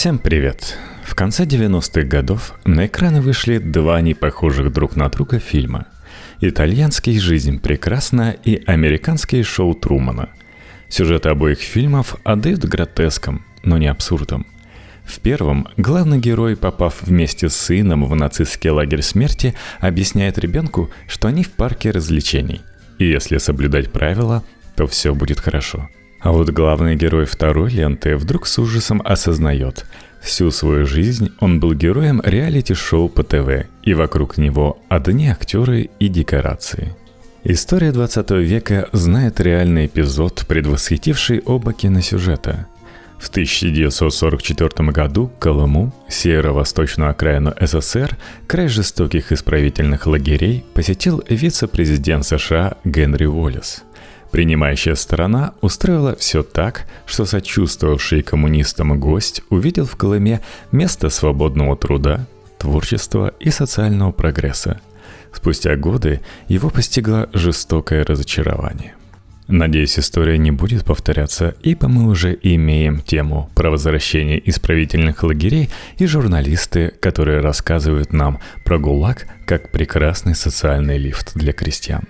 Всем привет! В конце 90-х годов на экраны вышли два непохожих друг на друга фильма. Итальянский «Жизнь прекрасна» и американский шоу Трумана. Сюжеты обоих фильмов отдают гротеском, но не абсурдом. В первом главный герой, попав вместе с сыном в нацистский лагерь смерти, объясняет ребенку, что они в парке развлечений. И если соблюдать правила, то все будет хорошо – а вот главный герой второй ленты вдруг с ужасом осознает, всю свою жизнь он был героем реалити-шоу по ТВ, и вокруг него одни актеры и декорации. История 20 века знает реальный эпизод, предвосхитивший оба киносюжета. В 1944 году Колыму, северо-восточную окраину СССР, край жестоких исправительных лагерей, посетил вице-президент США Генри Уоллес – Принимающая сторона устроила все так, что сочувствовавший коммунистам гость увидел в Колыме место свободного труда, творчества и социального прогресса. Спустя годы его постигло жестокое разочарование. Надеюсь, история не будет повторяться, ибо мы уже имеем тему про возвращение исправительных лагерей и журналисты, которые рассказывают нам про ГУЛАГ как прекрасный социальный лифт для крестьян.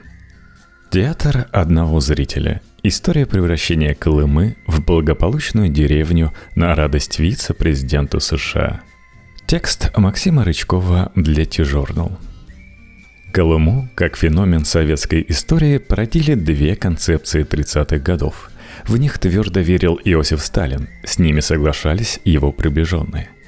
Театр одного зрителя. История превращения Колымы в благополучную деревню на радость вице-президенту США. Текст Максима Рычкова для T-Journal. Колыму, как феномен советской истории, породили две концепции 30-х годов. В них твердо верил Иосиф Сталин, с ними соглашались его приближенные –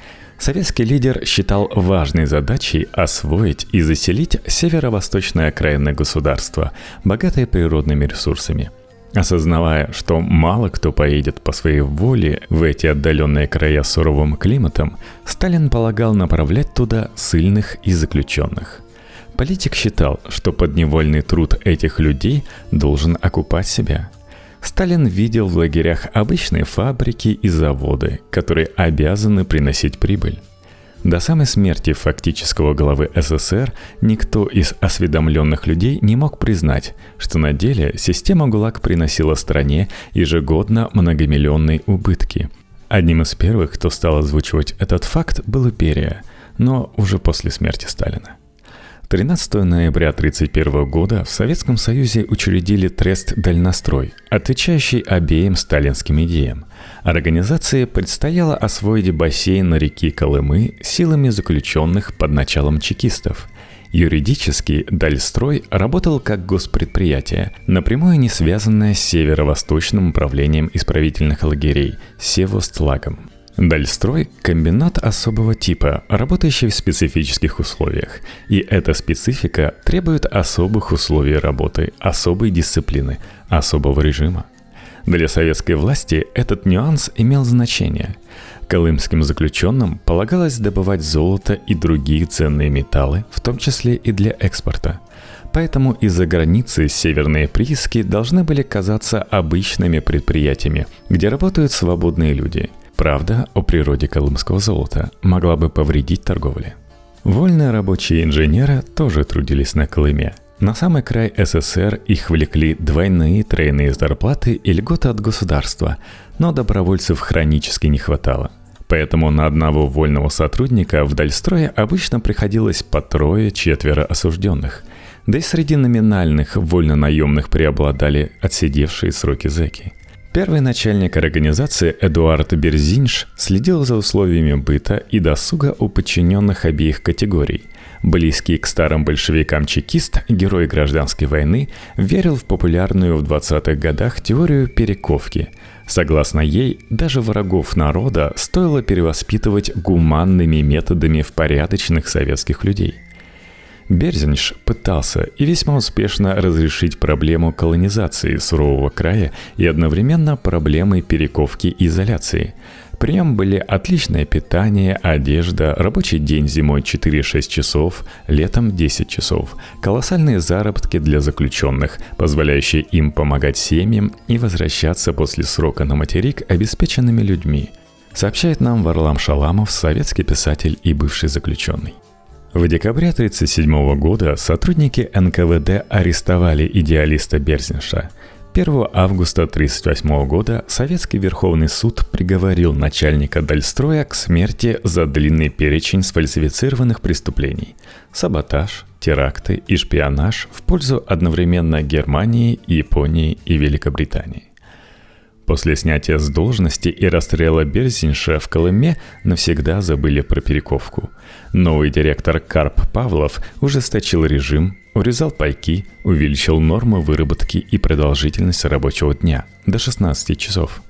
Советский лидер считал важной задачей освоить и заселить северо-восточное окраинное государство, богатое природными ресурсами. Осознавая, что мало кто поедет по своей воле в эти отдаленные края с суровым климатом, Сталин полагал направлять туда сильных и заключенных. Политик считал, что подневольный труд этих людей должен окупать себя – Сталин видел в лагерях обычные фабрики и заводы, которые обязаны приносить прибыль. До самой смерти фактического главы СССР никто из осведомленных людей не мог признать, что на деле система ГУЛАГ приносила стране ежегодно многомиллионные убытки. Одним из первых, кто стал озвучивать этот факт, был Берия, но уже после смерти Сталина. 13 ноября 1931 года в Советском Союзе учредили Трест «Дальнострой», отвечающий обеим сталинским идеям. Организации предстояло освоить бассейн на реки Колымы силами заключенных под началом чекистов. Юридически Дальстрой работал как госпредприятие, напрямую не связанное с северо-восточным управлением исправительных лагерей – Севостлагом. Дальстрой – комбинат особого типа, работающий в специфических условиях. И эта специфика требует особых условий работы, особой дисциплины, особого режима. Для советской власти этот нюанс имел значение. Колымским заключенным полагалось добывать золото и другие ценные металлы, в том числе и для экспорта. Поэтому из-за границы северные прииски должны были казаться обычными предприятиями, где работают свободные люди – Правда о природе колымского золота могла бы повредить торговле. Вольные рабочие инженеры тоже трудились на Колыме. На самый край СССР их влекли двойные тройные зарплаты и льготы от государства, но добровольцев хронически не хватало. Поэтому на одного вольного сотрудника в Дальстрое обычно приходилось по трое-четверо осужденных. Да и среди номинальных вольно-наемных преобладали отсидевшие сроки зэки – Первый начальник организации Эдуард Берзинш следил за условиями быта и досуга у подчиненных обеих категорий. Близкий к старым большевикам чекист, герой гражданской войны, верил в популярную в 20-х годах теорию перековки. Согласно ей, даже врагов народа стоило перевоспитывать гуманными методами в порядочных советских людей – Берзинш пытался и весьма успешно разрешить проблему колонизации сурового края и одновременно проблемы перековки и изоляции. При нем были отличное питание, одежда, рабочий день зимой 4-6 часов, летом 10 часов, колоссальные заработки для заключенных, позволяющие им помогать семьям и возвращаться после срока на материк обеспеченными людьми, сообщает нам Варлам Шаламов, советский писатель и бывший заключенный. В декабре 1937 года сотрудники НКВД арестовали идеалиста Берзинша. 1 августа 1938 года Советский Верховный суд приговорил начальника Дальстроя к смерти за длинный перечень сфальсифицированных преступлений – саботаж, теракты и шпионаж в пользу одновременно Германии, Японии и Великобритании. После снятия с должности и расстрела Берзинша в Колыме навсегда забыли про Перековку. Новый директор Карп Павлов ужесточил режим, урезал пайки, увеличил нормы выработки и продолжительность рабочего дня до 16 часов.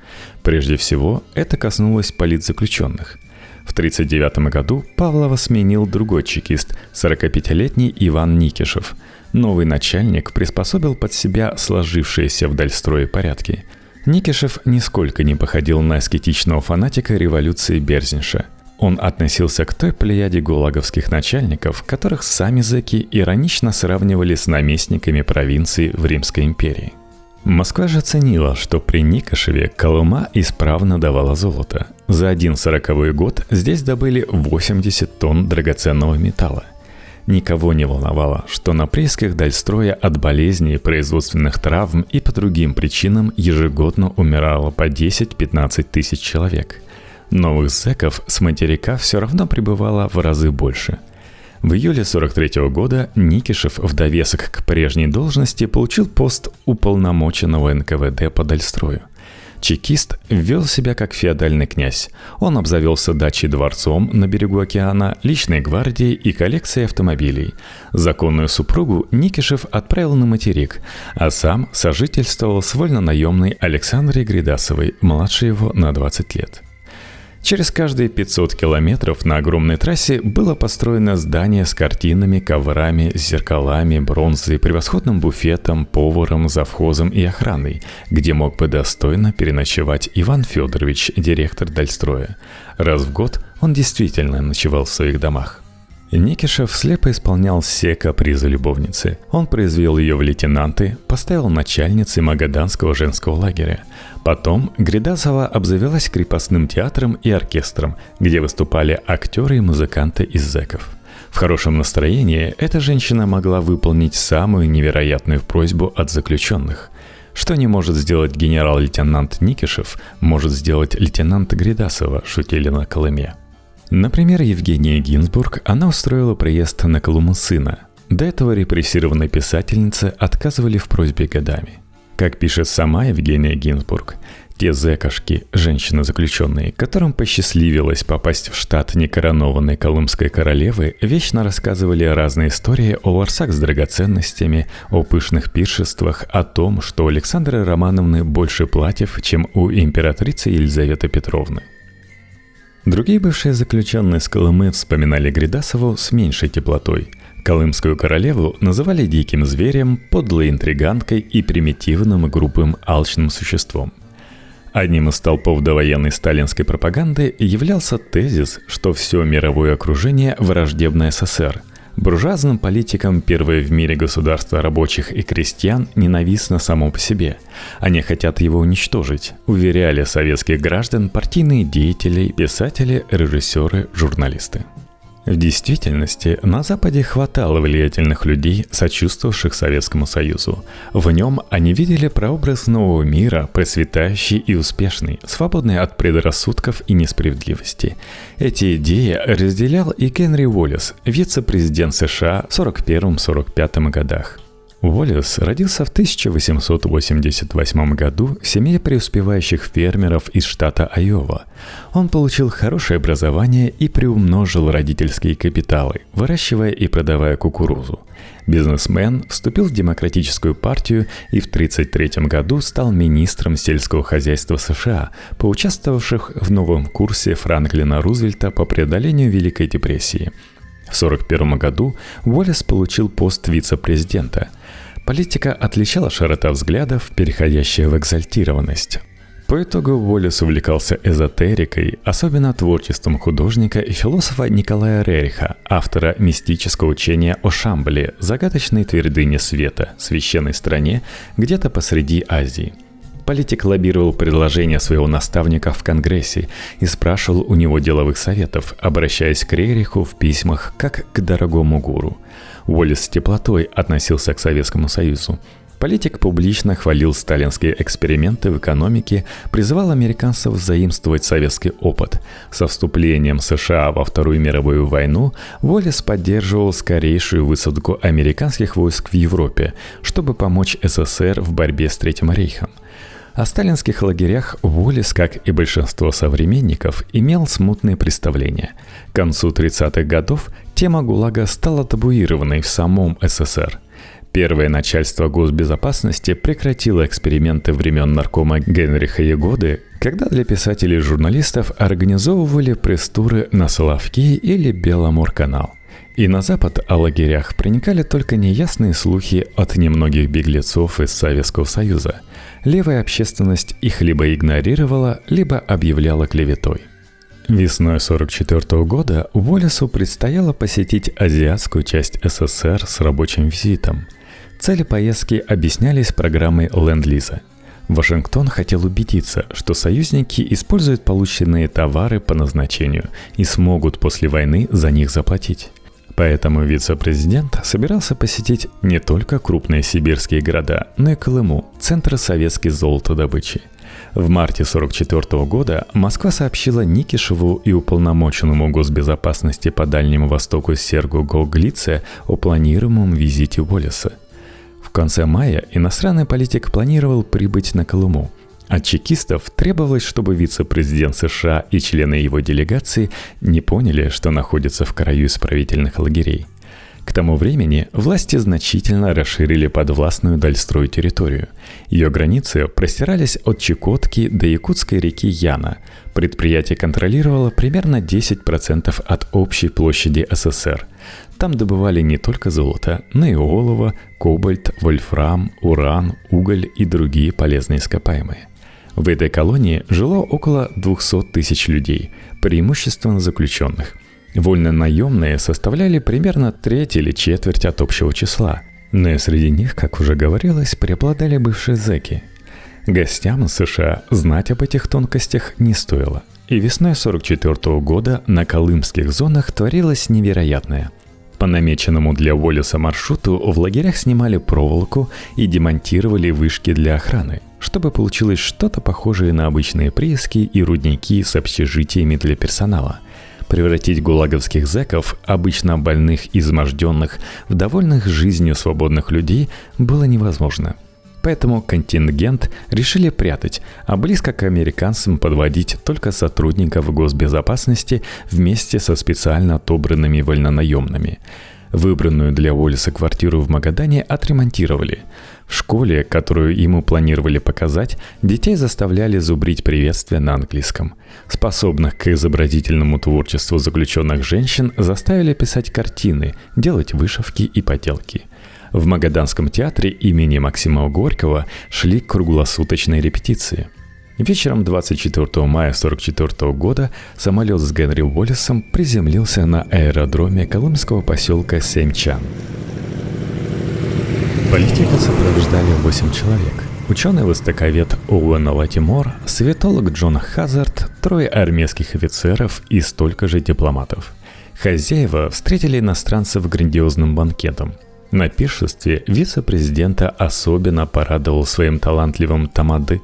Прежде всего, это коснулось политзаключенных. В 1939 году Павлова сменил другой чекист, 45-летний Иван Никишев. Новый начальник приспособил под себя сложившиеся в Дальстрое порядки – Никишев нисколько не походил на аскетичного фанатика революции Берзинша. Он относился к той плеяде гулаговских начальников, которых сами зэки иронично сравнивали с наместниками провинции в Римской империи. Москва же ценила, что при Никошеве Колыма исправно давала золото. За один сороковой год здесь добыли 80 тонн драгоценного металла. Никого не волновало, что на приисках Дальстроя от болезней, производственных травм и по другим причинам ежегодно умирало по 10-15 тысяч человек. Новых зэков с материка все равно прибывало в разы больше. В июле 43 года Никишев в довесок к прежней должности получил пост уполномоченного НКВД по Дальстрою. Чекист вел себя как феодальный князь. Он обзавелся дачей дворцом на берегу океана, личной гвардией и коллекцией автомобилей. Законную супругу Никишев отправил на материк, а сам сожительствовал с вольно-наемной Александрой Гридасовой, младше его на 20 лет. Через каждые 500 километров на огромной трассе было построено здание с картинами, коврами, зеркалами, бронзой, превосходным буфетом, поваром, завхозом и охраной, где мог бы достойно переночевать Иван Федорович, директор Дальстроя. Раз в год он действительно ночевал в своих домах. Никишев слепо исполнял все капризы любовницы. Он произвел ее в лейтенанты, поставил начальницей Магаданского женского лагеря. Потом Гридасова обзавелась крепостным театром и оркестром, где выступали актеры и музыканты из зэков. В хорошем настроении эта женщина могла выполнить самую невероятную просьбу от заключенных. Что не может сделать генерал-лейтенант Никишев, может сделать лейтенант Гридасова, шутили на Колыме. Например, Евгения Гинзбург, она устроила приезд на Колуму сына. До этого репрессированной писательнице отказывали в просьбе годами. Как пишет сама Евгения Гинзбург, те зэкошки, женщины-заключенные, которым посчастливилось попасть в штат некоронованной колымской королевы, вечно рассказывали разные истории о ларсах с драгоценностями, о пышных пиршествах, о том, что у Александры Романовны больше платьев, чем у императрицы Елизаветы Петровны. Другие бывшие заключенные с Колымы вспоминали Гридасову с меньшей теплотой. Колымскую королеву называли диким зверем, подлой интриганкой и примитивным и грубым алчным существом. Одним из столпов довоенной сталинской пропаганды являлся тезис, что все мировое окружение враждебно СССР – Буржуазным политикам первое в мире государство рабочих и крестьян ненавистно само по себе. Они хотят его уничтожить, уверяли советских граждан партийные деятели, писатели, режиссеры, журналисты. В действительности на Западе хватало влиятельных людей, сочувствовавших Советскому Союзу. В нем они видели прообраз нового мира, процветающий и успешный, свободный от предрассудков и несправедливости. Эти идеи разделял и Генри Уоллес, вице-президент США в 1941-1945 годах. Уоллес родился в 1888 году в семье преуспевающих фермеров из штата Айова. Он получил хорошее образование и приумножил родительские капиталы, выращивая и продавая кукурузу. Бизнесмен вступил в Демократическую партию и в 1933 году стал министром сельского хозяйства США, поучаствовавших в новом курсе Франклина Рузвельта по преодолению Великой депрессии – в 1941 году Уоллес получил пост вице-президента. Политика отличала широта взглядов, переходящая в экзальтированность. По итогу Уоллес увлекался эзотерикой, особенно творчеством художника и философа Николая Рериха, автора мистического учения о Шамбле, загадочной твердыне света, священной стране, где-то посреди Азии – Политик лоббировал предложения своего наставника в Конгрессе и спрашивал у него деловых советов, обращаясь к Рериху в письмах как к дорогому гуру. Уоллес с теплотой относился к Советскому Союзу. Политик публично хвалил сталинские эксперименты в экономике, призывал американцев заимствовать советский опыт. Со вступлением США во Вторую мировую войну Уоллес поддерживал скорейшую высадку американских войск в Европе, чтобы помочь СССР в борьбе с Третьим рейхом. О сталинских лагерях Уоллес, как и большинство современников, имел смутные представления. К концу 30-х годов тема ГУЛАГа стала табуированной в самом СССР – Первое начальство госбезопасности прекратило эксперименты времен наркома Генриха Егоды, когда для писателей и журналистов организовывали пресс-туры на Соловки или Беломор-канал. И на Запад о лагерях проникали только неясные слухи от немногих беглецов из Советского Союза. Левая общественность их либо игнорировала, либо объявляла клеветой. Весной 1944 года Уоллесу предстояло посетить азиатскую часть СССР с рабочим визитом – Цели поездки объяснялись программой Ленд-Лиза. Вашингтон хотел убедиться, что союзники используют полученные товары по назначению и смогут после войны за них заплатить. Поэтому вице-президент собирался посетить не только крупные сибирские города, но и Колыму, центр советской золотодобычи. В марте 1944 года Москва сообщила Никишеву и уполномоченному госбезопасности по Дальнему Востоку Сергу Гоглице о планируемом визите Уоллеса – в конце мая иностранный политик планировал прибыть на Колыму. От чекистов требовалось, чтобы вице-президент США и члены его делегации не поняли, что находятся в краю исправительных лагерей. К тому времени власти значительно расширили подвластную Дальстрой территорию. Ее границы простирались от Чукотки до Якутской реки Яна. Предприятие контролировало примерно 10% от общей площади СССР. Там добывали не только золото, но и олово, кобальт, вольфрам, уран, уголь и другие полезные ископаемые. В этой колонии жило около 200 тысяч людей, преимущественно заключенных. Вольно-наемные составляли примерно треть или четверть от общего числа, но и среди них, как уже говорилось, преобладали бывшие зэки. Гостям США знать об этих тонкостях не стоило. И весной 44 года на колымских зонах творилось невероятное – по намеченному для Уоллеса маршруту в лагерях снимали проволоку и демонтировали вышки для охраны, чтобы получилось что-то похожее на обычные прииски и рудники с общежитиями для персонала – превратить гулаговских зэков, обычно больных и изможденных, в довольных жизнью свободных людей было невозможно – Поэтому контингент решили прятать, а близко к американцам подводить только сотрудников госбезопасности вместе со специально отобранными вольнонаемными. Выбранную для Уоллеса квартиру в Магадане отремонтировали. В школе, которую ему планировали показать, детей заставляли зубрить приветствие на английском. Способных к изобразительному творчеству заключенных женщин заставили писать картины, делать вышивки и поделки – в Магаданском театре имени Максима Горького шли круглосуточные репетиции. Вечером 24 мая 1944 года самолет с Генри Уоллесом приземлился на аэродроме колымского поселка Семчан. Политика сопровождали 8 человек. Ученый-востоковед Оуэн Латимор, светолог Джон Хазард, трое армейских офицеров и столько же дипломатов. Хозяева встретили иностранцев грандиозным банкетом – на пиршестве вице-президента особенно порадовал своим талантливым Тамады.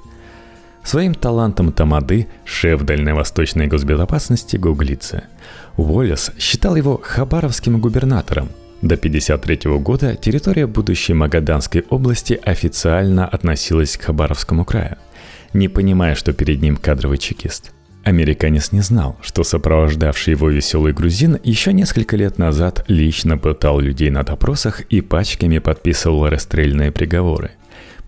Своим талантом Тамады шеф Дальневосточной госбезопасности гуглится. Уоллес считал его хабаровским губернатором. До 1953 года территория будущей Магаданской области официально относилась к Хабаровскому краю, не понимая, что перед ним кадровый чекист – Американец не знал, что сопровождавший его веселый грузин еще несколько лет назад лично пытал людей на допросах и пачками подписывал расстрельные приговоры.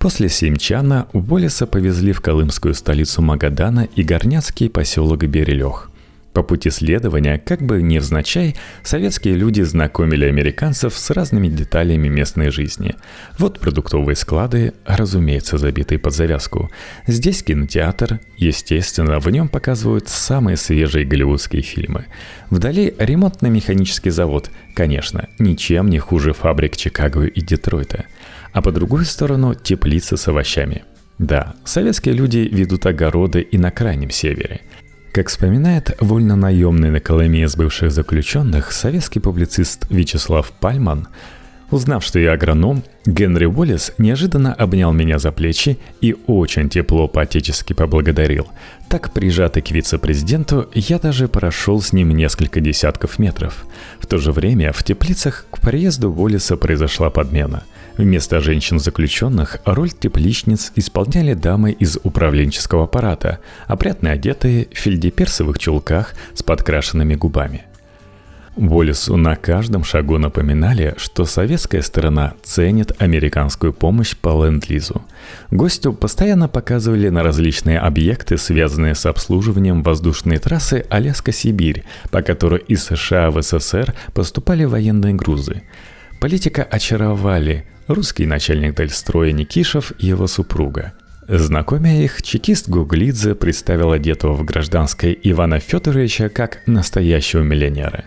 После Симчана Уоллеса повезли в колымскую столицу Магадана и горняцкий поселок Берелех. По пути следования, как бы невзначай, советские люди знакомили американцев с разными деталями местной жизни. Вот продуктовые склады, разумеется, забитые под завязку. Здесь кинотеатр, естественно, в нем показывают самые свежие голливудские фильмы. Вдали ремонтно-механический завод, конечно, ничем не хуже фабрик Чикаго и Детройта. А по другую сторону теплицы с овощами. Да, советские люди ведут огороды и на крайнем севере – как вспоминает вольно-наемный на Колыме из бывших заключенных советский публицист Вячеслав Пальман, Узнав, что я агроном, Генри Уоллес неожиданно обнял меня за плечи и очень тепло по-отечески поблагодарил. Так, прижатый к вице-президенту, я даже прошел с ним несколько десятков метров. В то же время в теплицах к приезду Уоллеса произошла подмена. Вместо женщин-заключенных роль тепличниц исполняли дамы из управленческого аппарата, опрятно одетые в фельдеперсовых чулках с подкрашенными губами – Уоллесу на каждом шагу напоминали, что советская сторона ценит американскую помощь по ленд-лизу. Гостю постоянно показывали на различные объекты, связанные с обслуживанием воздушной трассы Аляска-Сибирь, по которой из США в СССР поступали военные грузы. Политика очаровали русский начальник Дальстроя Никишев и его супруга – Знакомя их, чекист Гуглидзе представил одетого в гражданской Ивана Федоровича как настоящего миллионера.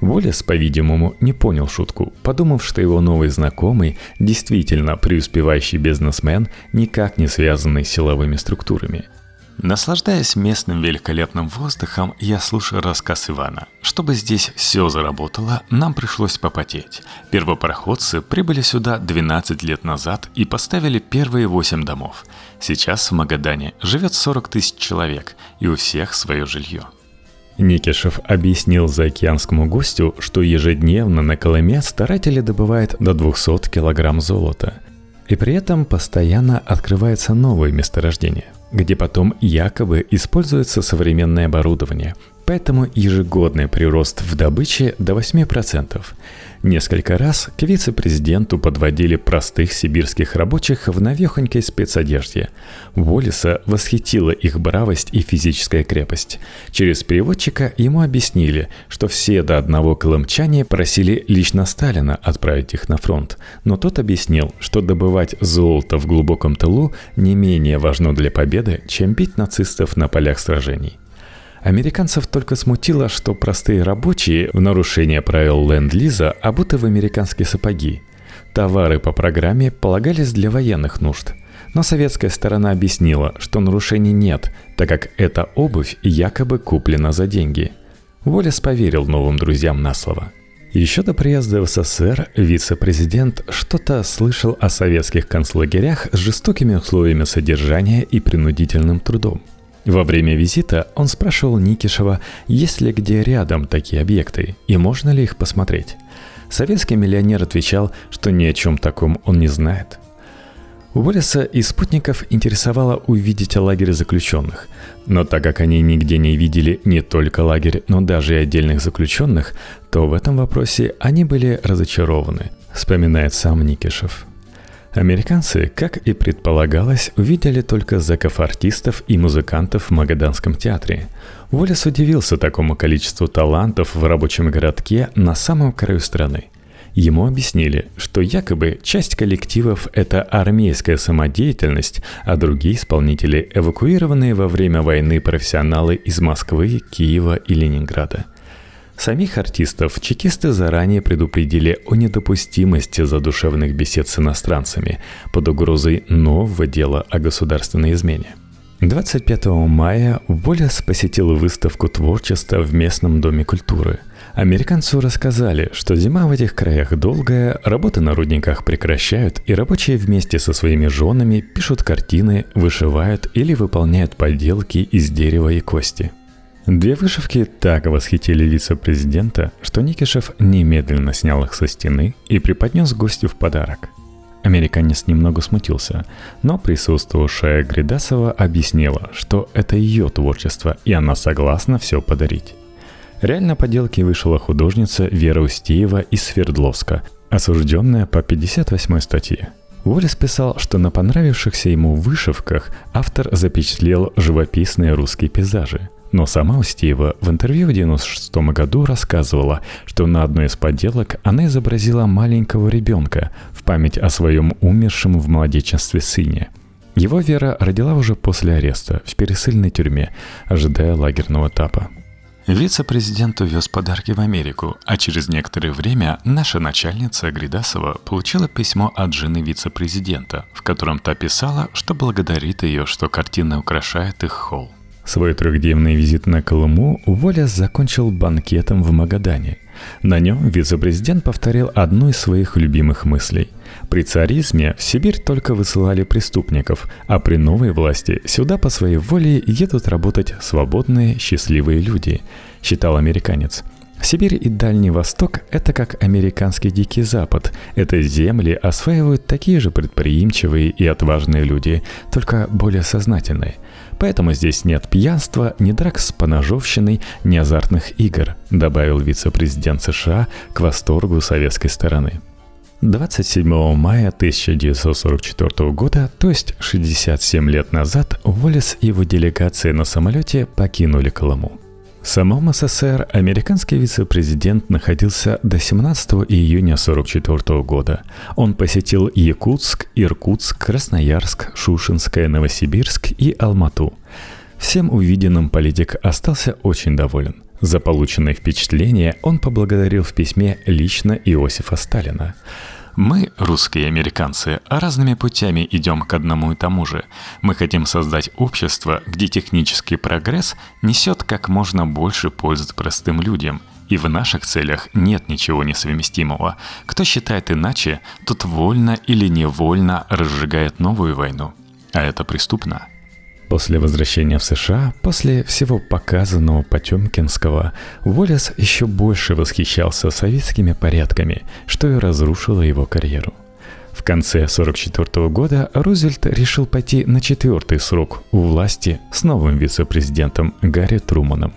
Волес, по-видимому, не понял шутку, подумав, что его новый знакомый действительно преуспевающий бизнесмен, никак не связанный с силовыми структурами – Наслаждаясь местным великолепным воздухом, я слушаю рассказ Ивана. Чтобы здесь все заработало, нам пришлось попотеть. Первопроходцы прибыли сюда 12 лет назад и поставили первые 8 домов. Сейчас в Магадане живет 40 тысяч человек, и у всех свое жилье. Никишев объяснил заокеанскому гостю, что ежедневно на Колыме старатели добывают до 200 килограмм золота. И при этом постоянно открывается новое месторождение – где потом якобы используется современное оборудование, поэтому ежегодный прирост в добыче до 8%. Несколько раз к вице-президенту подводили простых сибирских рабочих в навехонькой спецодежде. Уоллиса восхитила их бравость и физическая крепость. Через переводчика ему объяснили, что все до одного колымчане просили лично Сталина отправить их на фронт. Но тот объяснил, что добывать золото в глубоком тылу не менее важно для победы, чем бить нацистов на полях сражений. Американцев только смутило, что простые рабочие в нарушение правил ленд-лиза обуты в американские сапоги. Товары по программе полагались для военных нужд. Но советская сторона объяснила, что нарушений нет, так как эта обувь якобы куплена за деньги. Волес поверил новым друзьям на слово. Еще до приезда в СССР вице-президент что-то слышал о советских концлагерях с жестокими условиями содержания и принудительным трудом – во время визита он спрашивал Никишева, есть ли где рядом такие объекты и можно ли их посмотреть. Советский миллионер отвечал, что ни о чем таком он не знает. Уоллеса и спутников интересовало увидеть лагерь заключенных, но так как они нигде не видели не только лагерь, но даже и отдельных заключенных, то в этом вопросе они были разочарованы, вспоминает сам Никишев. Американцы, как и предполагалось, увидели только зэков-артистов и музыкантов в Магаданском театре. Уоллес удивился такому количеству талантов в рабочем городке на самом краю страны. Ему объяснили, что якобы часть коллективов – это армейская самодеятельность, а другие исполнители – эвакуированные во время войны профессионалы из Москвы, Киева и Ленинграда – Самих артистов чекисты заранее предупредили о недопустимости задушевных бесед с иностранцами под угрозой нового дела о государственной измене. 25 мая Волес посетил выставку творчества в местном доме культуры. Американцу рассказали, что зима в этих краях долгая, работы на рудниках прекращают, и рабочие вместе со своими женами пишут картины, вышивают или выполняют поделки из дерева и кости – Две вышивки так восхитили вице-президента, что Никишев немедленно снял их со стены и преподнес гостю в подарок. Американец немного смутился, но присутствовавшая Гридасова объяснила, что это ее творчество, и она согласна все подарить. Реально поделки вышла художница Вера Устеева из Свердловска, осужденная по 58 статье. Уоллес писал, что на понравившихся ему вышивках автор запечатлел живописные русские пейзажи – но сама Устиева в интервью в 1996 году рассказывала, что на одной из поделок она изобразила маленького ребенка в память о своем умершем в младенчестве сыне. Его Вера родила уже после ареста в пересыльной тюрьме, ожидая лагерного этапа. Вице-президент увез подарки в Америку, а через некоторое время наша начальница Гридасова получила письмо от жены вице-президента, в котором та писала, что благодарит ее, что картина украшает их холл. Свой трехдневный визит на Колыму Уоллес закончил банкетом в Магадане. На нем вице-президент повторил одну из своих любимых мыслей. При царизме в Сибирь только высылали преступников, а при новой власти сюда по своей воле едут работать свободные, счастливые люди, считал американец. Сибирь и Дальний Восток – это как американский Дикий Запад. Это земли осваивают такие же предприимчивые и отважные люди, только более сознательные. Поэтому здесь нет пьянства, ни драк с поножовщиной, ни азартных игр, добавил вице-президент США к восторгу советской стороны. 27 мая 1944 года, то есть 67 лет назад, Уоллес и его делегация на самолете покинули Колыму. В самом СССР американский вице-президент находился до 17 июня 1944 года. Он посетил Якутск, Иркутск, Красноярск, Шушинское, Новосибирск и Алмату. Всем увиденным политик остался очень доволен. За полученные впечатления он поблагодарил в письме лично Иосифа Сталина. Мы, русские американцы, разными путями идем к одному и тому же. Мы хотим создать общество, где технический прогресс несет как можно больше пользы простым людям. И в наших целях нет ничего несовместимого. Кто считает иначе, тот вольно или невольно разжигает новую войну. А это преступно. После возвращения в США, после всего показанного Потемкинского, Уоллес еще больше восхищался советскими порядками, что и разрушило его карьеру. В конце 1944 года Рузвельт решил пойти на четвертый срок у власти с новым вице-президентом Гарри Труманом.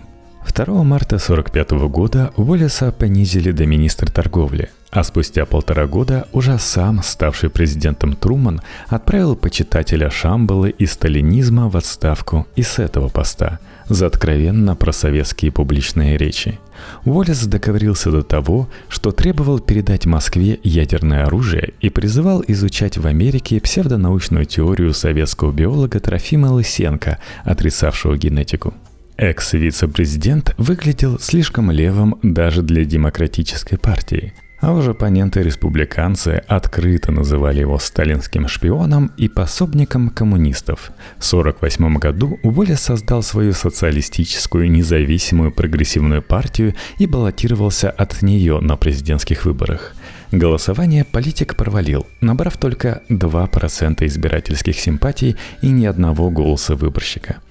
2 марта 1945 года Уоллеса понизили до министра торговли, а спустя полтора года уже сам, ставший президентом Труман, отправил почитателя Шамбалы и сталинизма в отставку и с этого поста за откровенно просоветские публичные речи. Уоллес договорился до того, что требовал передать Москве ядерное оружие и призывал изучать в Америке псевдонаучную теорию советского биолога Трофима Лысенко, отрицавшего генетику. Экс-вице-президент выглядел слишком левым даже для демократической партии – а уже оппоненты-республиканцы открыто называли его сталинским шпионом и пособником коммунистов. В 1948 году Уоллес создал свою социалистическую независимую прогрессивную партию и баллотировался от нее на президентских выборах. Голосование политик провалил, набрав только 2% избирательских симпатий и ни одного голоса выборщика –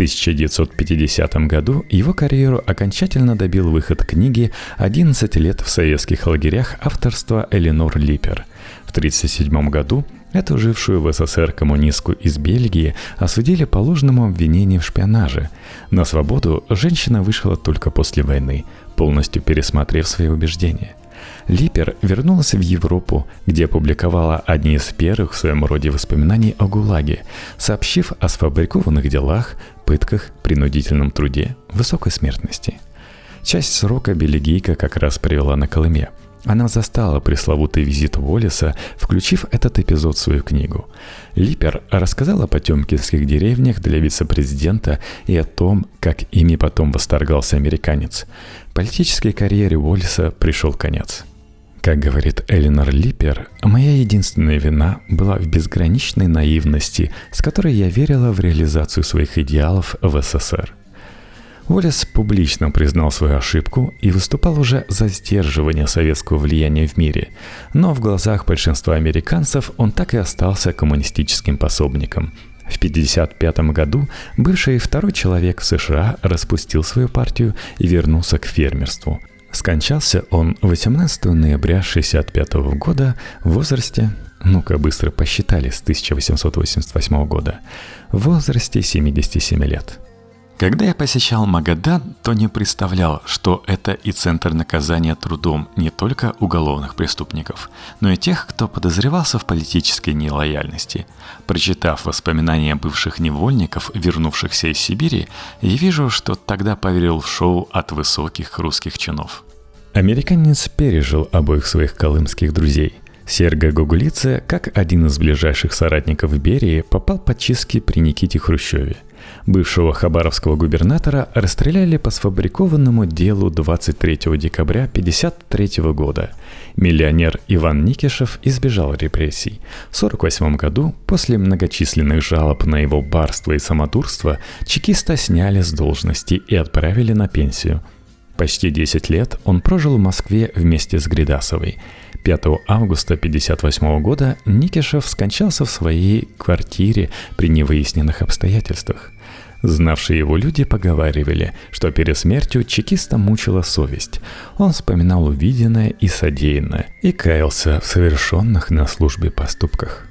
1950 году его карьеру окончательно добил выход книги «11 лет в советских лагерях» авторства Эленор Липпер. В 1937 году Эту жившую в СССР коммунистку из Бельгии осудили по ложному обвинению в шпионаже. На свободу женщина вышла только после войны, полностью пересмотрев свои убеждения. Липер вернулась в Европу, где опубликовала одни из первых в своем роде воспоминаний о ГУЛАГе, сообщив о сфабрикованных делах, пытках, принудительном труде, высокой смертности. Часть срока бельгийка как раз провела на Колыме. Она застала пресловутый визит Уоллеса, включив этот эпизод в свою книгу. Липер рассказала о потемкинских деревнях для вице-президента и о том, как ими потом восторгался американец. Политической карьере Уоллеса пришел конец – как говорит Эленор Липпер, моя единственная вина была в безграничной наивности, с которой я верила в реализацию своих идеалов в СССР. Уоллес публично признал свою ошибку и выступал уже за сдерживание советского влияния в мире, но в глазах большинства американцев он так и остался коммунистическим пособником. В 1955 году бывший второй человек в США распустил свою партию и вернулся к фермерству – Скончался он 18 ноября 1965 года в возрасте, ну-ка быстро посчитали, с 1888 года, в возрасте 77 лет – когда я посещал Магадан, то не представлял, что это и центр наказания трудом не только уголовных преступников, но и тех, кто подозревался в политической нелояльности. Прочитав воспоминания бывших невольников, вернувшихся из Сибири, я вижу, что тогда поверил в шоу от высоких русских чинов. Американец пережил обоих своих колымских друзей – Серго Гугулице, как один из ближайших соратников Берии, попал под чистки при Никите Хрущеве – Бывшего хабаровского губернатора расстреляли по сфабрикованному делу 23 декабря 1953 года. Миллионер Иван Никишев избежал репрессий. В 1948 году, после многочисленных жалоб на его барство и самодурство, чекиста сняли с должности и отправили на пенсию. Почти 10 лет он прожил в Москве вместе с Гридасовой – 5 августа 1958 года Никишев скончался в своей квартире при невыясненных обстоятельствах. Знавшие его люди поговаривали, что перед смертью чекиста мучила совесть. Он вспоминал увиденное и содеянное и каялся в совершенных на службе поступках.